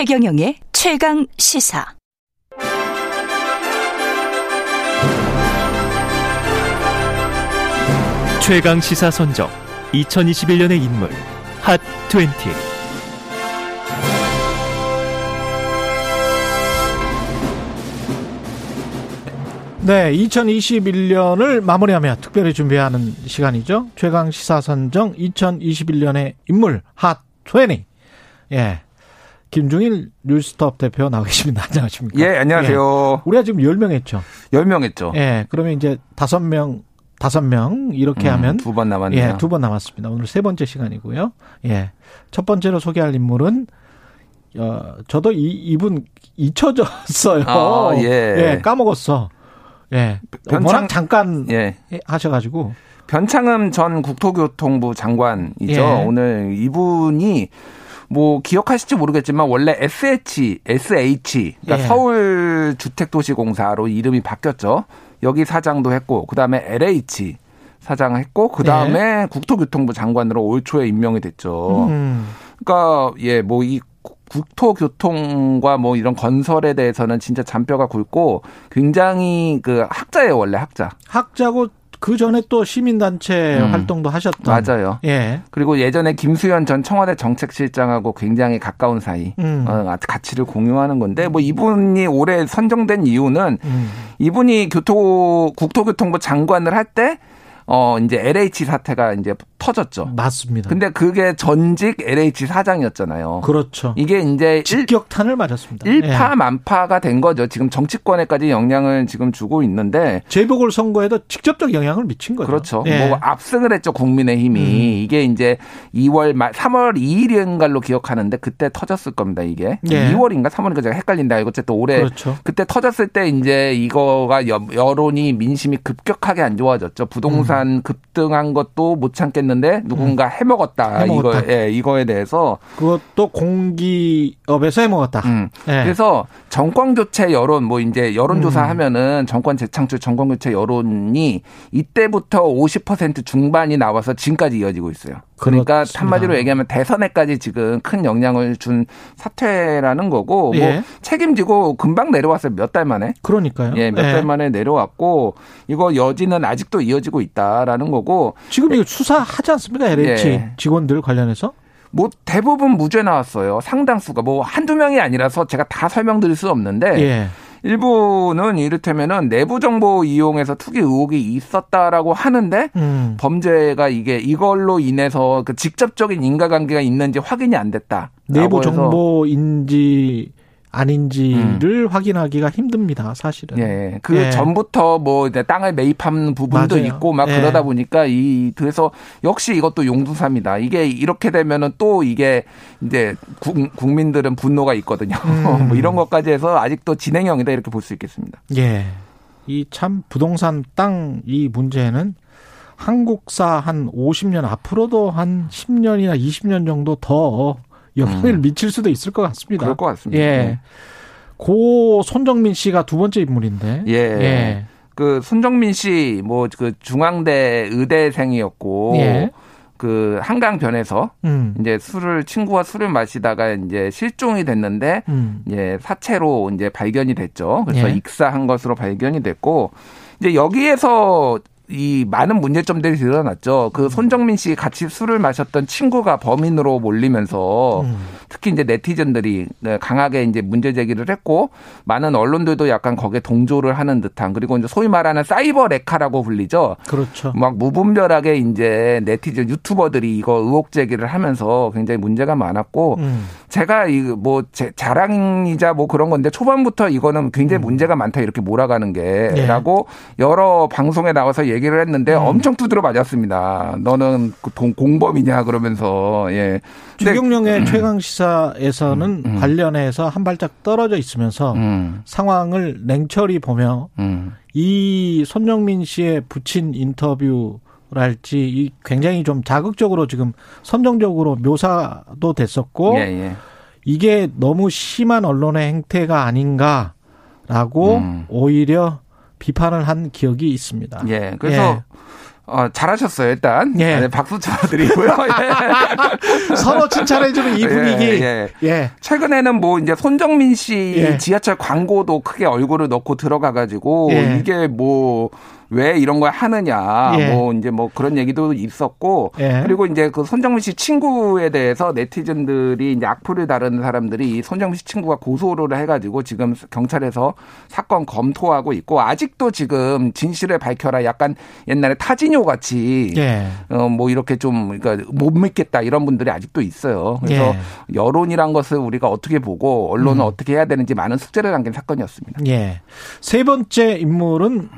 최경영의 최강 시사. 최강 시사 선정 2021년의 인물 핫 20. 네, 2021년을 마무리하며 특별히 준비하는 시간이죠. 최강 시사 선정 2021년의 인물 핫 20. 예. 김중일 뉴스톱 대표 나와 계십니다. 안녕하십니까? 예, 안녕하세요. 예. 우리가 지금 10명 했죠. 10명 했죠. 예. 그러면 이제 5명, 5명 이렇게 음, 하면 두 번 남았네요. 예, 두 번 남았습니다. 오늘 세 번째 시간이고요. 예. 첫 번째로 소개할 인물은 어, 저도 이 이분 잊혀졌어요. 아, 예. 까먹었어. 예. 변창- 워낙 잠깐 예. 하셔 가지고. 변창흠 전 국토교통부 장관이죠. 예. 오늘 이분이 뭐 기억하실지 모르겠지만 원래 SH, SH, 그러니까 예. 서울 주택도시공사로 이름이 바뀌었죠. 여기 사장도 했고 그다음에 LH 사장 했고 그다음에 국토교통부 장관으로 올 초에 임명이 됐죠. 음. 그러니까 예, 뭐 이 국토교통과 뭐 이런 건설에 대해서는 진짜 잔뼈가 굵고 굉장히 그 학자예요 원래 학자. 학자고 그 전에 또 시민단체 음. 활동도 하셨던. 맞아요. 예. 그리고 예전에 김수현 전 청와대 정책실장하고 굉장히 가까운 사이. 음. 어, 가치를 공유하는 건데 뭐 이분이 올해 선정된 이유는 음. 이분이 교토 국토교통부 장관을 할때 어 이제 LH 사태가 이제 터졌죠. 맞습니다. 근데 그게 전직 LH 사장이었잖아요. 그렇죠. 이게 이제 일, 직격탄을 맞았습니다. 예. 일파만파가 된 거죠. 지금 정치권에까지 영향을 지금 주고 있는데 재보궐 선거에도 직접적 영향을 미친 거죠. 그렇죠. 예. 뭐 압승을 했죠 국민의힘이 음. 이게 이제 2월 말 3월 2일인가로 기억하는데 그때 터졌을 겁니다 이게 예. 2월인가 3월인가 제가 헷갈린다 이거 어쨌든 올해 그렇죠. 그때 터졌을 때 이제 이거가 여, 여론이 민심이 급격하게 안 좋아졌죠. 부동산 급등한 것도 못 참겠는 데 누군가 해먹었다. 음. 해 먹었다. 이거 예, 이거에 대해서 그것도 공기업에서 해 먹었다. 음. 예. 그래서 정권 교체 여론 뭐 이제 여론 조사 음. 하면은 정권 재창출 정권 교체 여론이 이때부터 50% 중반이 나와서 지금까지 이어지고 있어요. 그러니까 그렇습니다. 한마디로 얘기하면 대선에까지 지금 큰 영향을 준 사퇴라는 거고 뭐 예. 책임지고 금방 내려왔어요. 몇 달 만에. 그러니까요. 예, 몇 예. 달 만에 내려왔고 이거 여지는 아직도 이어지고 있다라는 거고 지금 이거 수사 하지 않습니까? LH 예. 직원들 관련해서? 뭐 대부분 무죄 나왔어요. 상당수가 뭐 한두 명이 아니라서 제가 다 설명드릴 수 없는데 예. 일부는 이를테면은 내부 정보 이용해서 투기 의혹이 있었다라고 하는데 음. 범죄가 이게 이걸로 인해서 그 직접적인 인과관계가 있는지 확인이 안 됐다. 내부 정보인지 아닌지를 확인하기가 힘듭니다, 사실은. 예, 그 예. 전부터 뭐 이제 땅을 매입한 부분도 맞아요. 있고 막 예. 그러다 보니까 이 그래서 역시 이것도 용두사입니다. 이게 이렇게 되면은 또 이게 이제 국, 국민들은 분노가 있거든요. 음. 뭐 이런 것까지 해서 아직도 진행형이다 이렇게 볼 수 있겠습니다. 예. 이 참 부동산 땅 이 문제는 한국사 한 50년 앞으로도 한 10년이나 20년 정도 더 영향을 미칠 수도 있을 것 같습니다. 음. 그럴 것 같습니다. 예. 예. 고 손정민 씨가 두 번째 인물인데. 예. 예. 그 손정민 씨 뭐 그 중앙대 의대생이었고 예. 그 한강변에서 음. 이제 술을 친구와 술을 마시다가 이제 실종이 됐는데 음. 예, 사체로 이제 발견이 됐죠. 그래서 예. 익사한 것으로 발견이 됐고 이제 여기에서 이 많은 문제점들이 드러났죠. 그 손정민 씨 같이 술을 마셨던 친구가 범인으로 몰리면서 음. 특히 이제 네티즌들이 네, 강하게 이제 문제 제기를 했고 많은 언론들도 약간 거기에 동조를 하는 듯한 그리고 이제 소위 말하는 사이버 레카라고 불리죠. 그렇죠. 막 무분별하게 이제 네티즌 유튜버들이 이거 의혹 제기를 하면서 굉장히 문제가 많았고 음. 제가 이뭐 자랑이자 뭐 그런 건데 초반부터 이거는 굉장히 문제가 많다 이렇게 몰아가는 게라고 여러 방송에 나와서 얘기를 했는데 엄청 두드려 맞았습니다. 너는 그 동- 공범이냐 그러면서. 예. 주경영의 최강 시사에서는 음. 관련해서 한 발짝 떨어져 있으면서 음, 상황을 냉철히 보며 음, 이 손정민 씨의 부친 인터뷰 랄지 이 굉장히 좀 자극적으로 지금 선정적으로 묘사도 됐었고 예, 예. 이게 너무 심한 언론의 행태가 아닌가라고 음. 오히려 비판을 한 기억이 있습니다. 예. 그래서 어, 잘하셨어요, 일단. 예. 네, 박수 쳐드리고요. 예. 서로 칭찬해주는 이 분위기. 예, 예. 예. 최근에는 뭐 이제 손정민 씨 예. 지하철 광고도 크게 얼굴을 넣고 들어가가지고 예. 이게 뭐 왜 이런 걸 하느냐 예. 뭐 이제 뭐 그런 얘기도 있었고 예. 그리고 이제 그 손정민 씨 친구에 대해서 네티즌들이 이제 악플을 다루는 사람들이 이 손정민 씨 친구가 고소를 해가지고 지금 경찰에서 사건 검토하고 있고 아직도 지금 진실을 밝혀라 약간 옛날에 타 지뇨 같이 예. 어, 뭐 이렇게 좀, 그러니까 못 믿겠다 이런 분들이 아직도 있어요. 그래서 예. 여론이란 것을 우리가 어떻게 보고 언론은 어떻게 해야 되는지 많은 숙제를 남긴 사건이었습니다. 예. 세 번째 인물은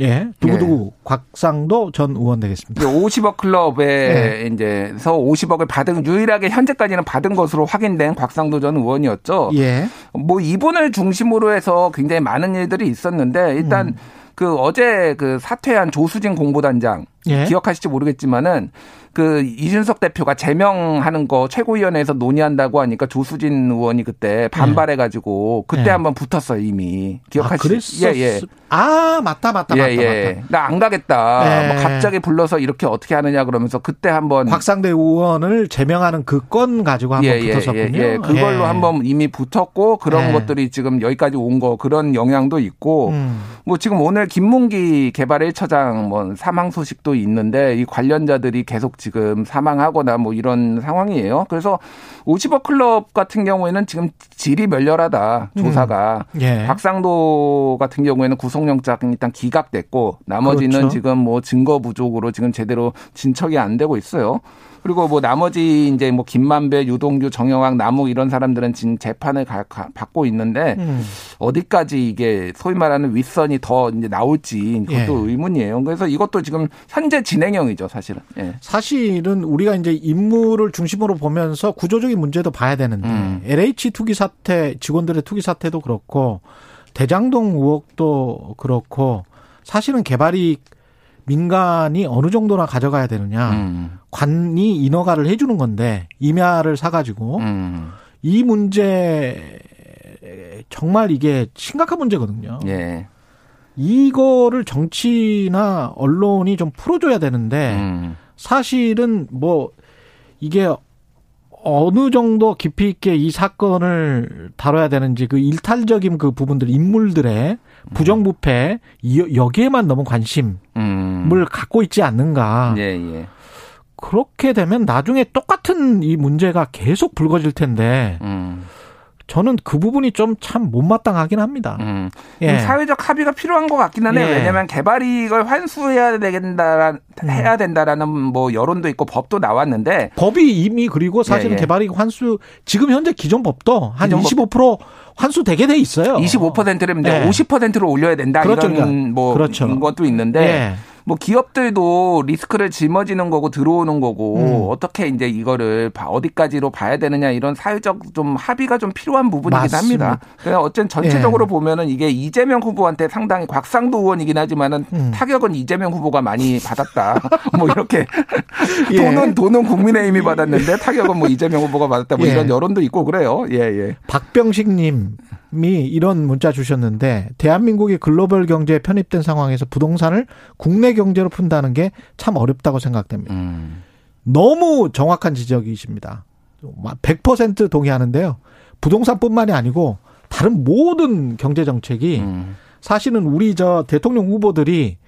예. 두구두구 곽상도 전 의원 되겠습니다. 50억 클럽에 네. 이제서 50억을 받은 유일하게 현재까지는 받은 것으로 확인된 곽상도 전 의원이었죠. 예. 뭐 이분을 중심으로 해서 굉장히 많은 일들이 있었는데 일단 음. 그 어제 그 사퇴한 조수진 공보단장 예. 기억하실지 모르겠지만은 그 이준석 대표가 제명하는 거 최고위원회에서 논의한다고 하니까 조수진 의원이 그때 반발해가지고 그때 예. 한번 붙었어요 이미 아, 기억하시죠? 그랬었. 예, 예. 아, 맞다, 맞다, 맞다, 예, 예. 맞다. 나 안 가겠다. 예. 뭐 갑자기 불러서 이렇게 어떻게 하느냐 그러면서 그때 한번 곽상대 의원을 제명하는 그 건 가지고 한번 붙었었군요. 예, 예. 그걸로 예. 한번 이미 붙었고 그런 예. 것들이 지금 여기까지 온 거 그런 영향도 있고 음. 뭐 지금 오늘 김문기 개발 1처장 뭐 사망 소식도 있는데 이 관련자들이 계속 지금 사망하거나 뭐 이런 상황이에요. 그래서 50억 클럽 같은 경우에는 지금 질이 멸렬하다 조사가 예. 박상도 같은 경우에는 구속영장 일단 기각됐고 나머지는 그렇죠. 지금 뭐 증거 부족으로 지금 제대로 진척이 안 되고 있어요. 그리고 뭐 나머지 이제 뭐 김만배, 유동규, 정영학, 남욱 이런 사람들은 지금 재판을 가- 가- 받고 있는데 음. 어디까지 이게 소위 말하는 윗선이 더 이제 나올지 그것도 예. 의문이에요. 그래서 이것도 지금 현재 진행형이죠, 사실은. 예. 사실은 우리가 이제 인물을 중심으로 보면서 구조적인 문제도 봐야 되는데 음. LH 투기 사태 직원들의 투기 사태도 그렇고 대장동 의혹도 그렇고 사실은 개발이 민간이 어느 정도나 가져가야 되느냐 음. 관이 인허가를 해주는 건데 임야를 사가지고 음. 이 문제 정말 이게 심각한 문제거든요. 예. 이거를 정치나 언론이 좀 풀어줘야 되는데 음. 사실은 뭐 이게 어느 정도 깊이 있게 이 사건을 다뤄야 되는지 그 일탈적인 그 부분들 인물들의 부정부패 이- 여기에만 너무 관심을 음. 갖고 있지 않는가 예, 예. 그렇게 되면 나중에 똑같은 이 문제가 계속 불거질 텐데 음. 저는 그 부분이 좀 참 못마땅하긴 합니다. 음. 예. 사회적 합의가 필요한 것 같기는 해요. 예. 왜냐하면 개발 이익을 환수해야 된다, 음. 해야 된다라는 뭐 여론도 있고 법도 나왔는데 법이 이미 그리고 사실은 예, 예. 개발이익 환수 지금 현재 기존 법도 한 기존 법- 25% 환수되게 돼 있어요. 25%를 이제 예. 50%로 올려야 된다 그렇죠, 이런 그러니까. 뭐 그렇죠. 것도 있는데 예. 뭐 기업들도 리스크를 짊어지는 거고 들어오는 거고 음. 어떻게 이제 이거를 봐- 어디까지로 봐야 되느냐 이런 사회적 좀 합의가 좀 필요한 부분이긴 맞습니다. 합니다. 그냥 어쨌든 전체적으로 보면은 이게 이재명 후보한테 상당히 곽상도 의원이긴 하지만은 음. 타격은 이재명 후보가 많이 받았다. 뭐 이렇게 예. 돈은 돈은 국민의힘이 받았는데 타격은 뭐 이재명 후보가 받았다. 뭐 예. 이런 여론도 있고 그래요. 예 예. 박병식 님 이 이런 문자 주셨는데 대한민국이 글로벌 경제에 편입된 상황에서 부동산을 국내 경제로 푼다는 게 참 어렵다고 생각됩니다. 음. 너무 정확한 지적이십니다. 100% 동의하는데요. 부동산뿐만이 아니고 다른 모든 경제 정책이 음. 사실은 우리 저 대통령 후보들이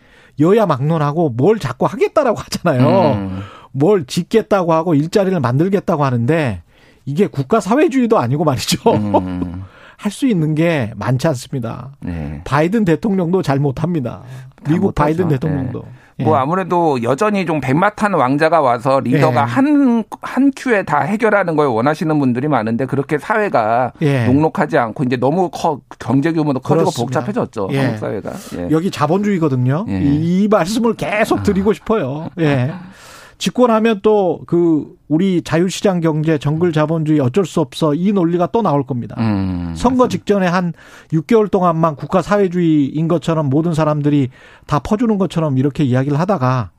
여야 막론하고 뭘 자꾸 하겠다라고 하잖아요. 음. 뭘 짓겠다고 하고 일자리를 만들겠다고 하는데 이게 국가 사회주의도 아니고 말이죠. 음. 할 수 있는 게 많지 않습니다. 네. 바이든 대통령도 잘 못합니다. 미국. 바이든 대통령도. 예. 뭐 아무래도 여전히 좀 백마탄 왕자가 와서 리더가 예. 한, 한 큐에 다 해결하는 걸 원하시는 분들이 많은데 그렇게 사회가 예. 녹록하지 않고 이제 너무 커, 경제 규모도 커지고 그렇습니다. 복잡해졌죠. 예. 한국 사회가. 예. 여기 자본주의거든요. 예. 이, 이 말씀을 계속 드리고 싶어요. 예. 집권하면 또 그 우리 자유시장 경제, 정글 자본주의 어쩔 수 없어 이 논리가 또 나올 겁니다. 음. 선거 직전에 한 6개월 동안만 국가 사회주의인 것처럼 모든 사람들이 다 퍼주는 것처럼 이렇게 이야기를 하다가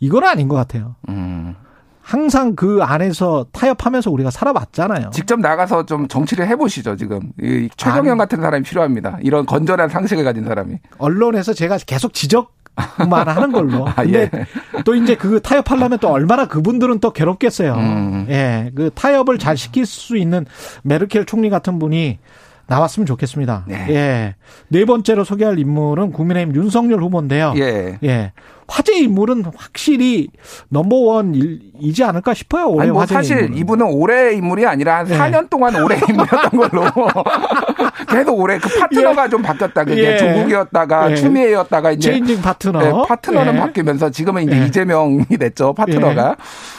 이건 아닌 것 같아요. 음. 항상 그 안에서 타협하면서 우리가 살아왔잖아요. 직접 나가서 좀 정치를 해보시죠, 지금. 이 최경영 아니. 같은 사람이 필요합니다. 이런 건전한 상식을 가진 사람이. 언론에서 제가 계속 지적 하는 걸로. 아, 근데 예. 또 이제 그 타협하려면 또 얼마나 그분들은 또 괴롭겠어요. 음. 예. 그 타협을 잘 시킬 수 있는 메르켈 총리 같은 분이 나왔으면 좋겠습니다. 네. 예. 네 번째로 소개할 인물은 국민의힘 윤석열 후보인데요. 예. 예. 화제 인물은 확실히 넘버원이지 않을까 싶어요. 올해 아니 뭐 화제 사실 인물은. 이분은 올해 인물이 아니라 한 예. 4년 동안 올해 인물이었던 걸로 계속 올해 그 파트너가 좀 바뀌었다. 그게 예. 조국이었다가 예. 추미애였다가 이제 체인징 파트너. 네, 파트너는 예. 바뀌면서 지금은 이제 예. 이재명이 됐죠 파트너가.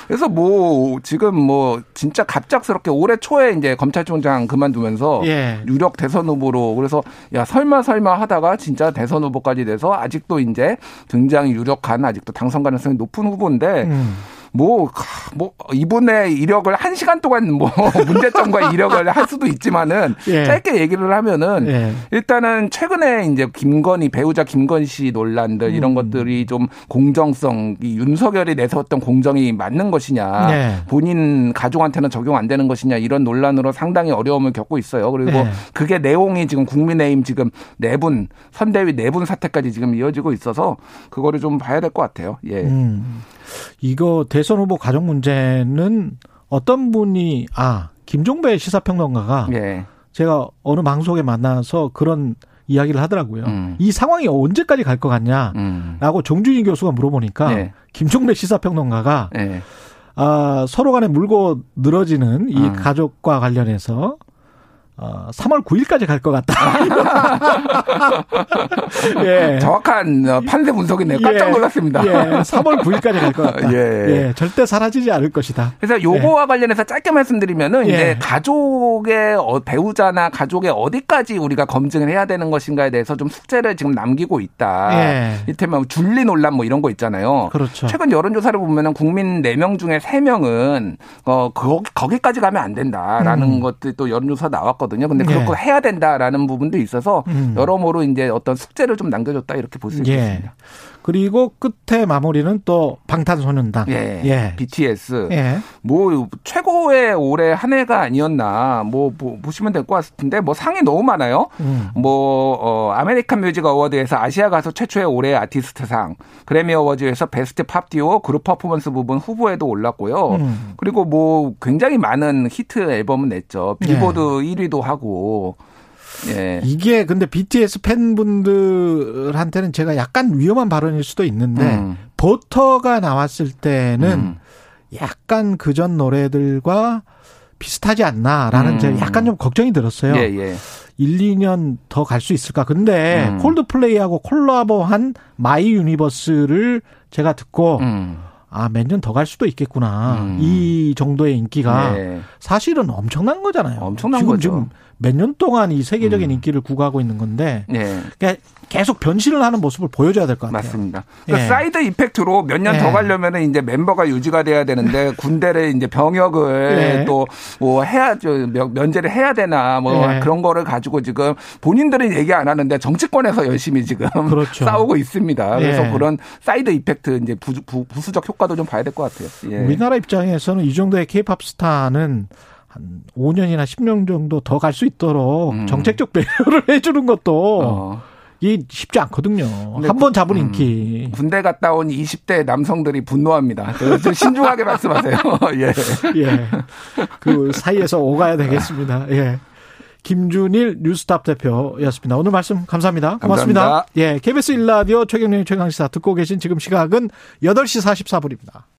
그래서 뭐 지금 뭐 진짜 갑작스럽게 올해 초에 이제 검찰총장 그만두면서 예. 유력 대선 후보로 그래서 야 설마 설마 하다가 진짜 대선 후보까지 돼서 아직도 이제 굉장히 유력 한 아직도 당선 가능성이 높은 후보인데 음. 뭐, 가- 뭐, 이분의 이력을 한 시간 동안 뭐, 문제점과 이력을 할 수도 있지만은, 예. 짧게 얘기를 하면은, 예. 일단은 최근에 이제 김건희, 배우자 김건희 씨 논란들, 이런 음. 것들이 좀 공정성, 이 윤석열이 내세웠던 공정이 맞는 것이냐, 네. 본인 가족한테는 적용 안 되는 것이냐, 이런 논란으로 상당히 어려움을 겪고 있어요. 그리고 네. 그게 내용이 지금 국민의힘 지금 내분, 선대위 내분 사태까지 지금 이어지고 있어서, 그거를 좀 봐야 될 것 같아요. 예. 음. 이거 대선 후보 가족 문제는 어떤 분이 아 김종배 시사평론가가 예. 제가 어느 방송에 만나서 그런 이야기를 하더라고요. 음. 이 상황이 언제까지 갈 것 같냐라고 음. 정준희 교수가 물어보니까 네. 김종배 시사평론가가 예. 아, 서로 간에 물고 늘어지는 이 음. 가족과 관련해서 어, 3월 9일까지 갈 것 같다. 예. 정확한 어, 판세 분석이네요. 깜짝 예. 놀랐습니다. 예, 3월 9일까지 갈 것 같다. 예. 예, 절대 사라지지 않을 것이다. 그래서 요거와 관련해서 짧게 말씀드리면은 예. 이제 가족의 어, 배우자나 가족의 어디까지 우리가 검증을 해야 되는 것인가에 대해서 좀 숙제를 지금 남기고 있다. 예. 이를테면 줄리 논란 뭐 이런 거 있잖아요. 그렇죠. 최근 여론조사를 보면은 국민 4명 중에 3명은 어 거, 거기까지 가면 안 된다라는 음. 것들이 또 여론조사 나왔거든요. 근데 예. 그렇게 해야 된다라는 부분도 있어서 음. 여러모로 이제 어떤 숙제를 좀 남겨줬다 이렇게 볼수 예. 있겠습니다. 그리고 끝에 마무리는 또 방탄소년단. 예. 예. BTS. 예. 뭐 최고의 올해 한 해가 아니었나 뭐, 보- 보시면 될 것 같은데 뭐 상이 너무 많아요. 음. 뭐 어, 아메리칸 뮤직 어워드에서 아시아 가수 최초의 올해 아티스트상, 그래미 어워즈에서 Best Pop Duo Group Performance 부분 후보에도 올랐고요. 음. 그리고 뭐 굉장히 많은 히트 앨범을 냈죠. 빌보드 네. 1위도 하고. 예. 이게 근데 BTS 팬분들한테는 제가 약간 위험한 발언일 수도 있는데 음. 버터가 나왔을 때는 음. 약간 그전 노래들과 비슷하지 않나라는 음. 제가 약간 좀 걱정이 들었어요. 예, 예. 1, 2년 더 갈 수 있을까? 근데 음. 콜드플레이하고 콜라보한 My Universe를 제가 듣고 음. 아, 몇 년 더 갈 수도 있겠구나. 음. 이 정도의 인기가 예. 사실은 엄청난 거잖아요. 엄청난 지금 거죠. 지금 몇 년 동안 이 세계적인 음. 인기를 구가하고 있는 건데 예. 그러니까 계속 변신을 하는 모습을 보여줘야 될 것 같아요. 맞습니다. 그러니까 예. side effect로 몇년 예. 더 가려면 은 이제 멤버가 유지가 돼야 되는데 군대를 이제 병역을 예. 또뭐 해야 면- 면제를 해야 되나 뭐 예. 그런 거를 가지고 지금 본인들은 얘기 안 하는데 정치권에서 열심히 지금 그렇죠. 싸우고 있습니다. 그래서 예. 그런 side effect 이제 부, 수적 효과 도 좀 봐야 될 것 같아요. 예. 우리나라 입장에서는 이 정도의 케이팝 스타는 한 5년이나 10년 정도 더 갈 수 있도록 음. 정책적 배려를 해주는 것도 어. 이게 쉽지 않거든요. 한 번 잡은 음. 인기. 군대 갔다 온 20대 남성들이 분노합니다. 좀 신중하게 말씀하세요. 예. 예. 그 사이에서 오가야 되겠습니다. 예. 김준일 뉴스탑 대표였습니다. 오늘 말씀 감사합니다. 고맙습니다. 감사합니다. 예. KBS 1라디오 최경련의 최강시사 듣고 계신 지금 시각은 8시 44분입니다.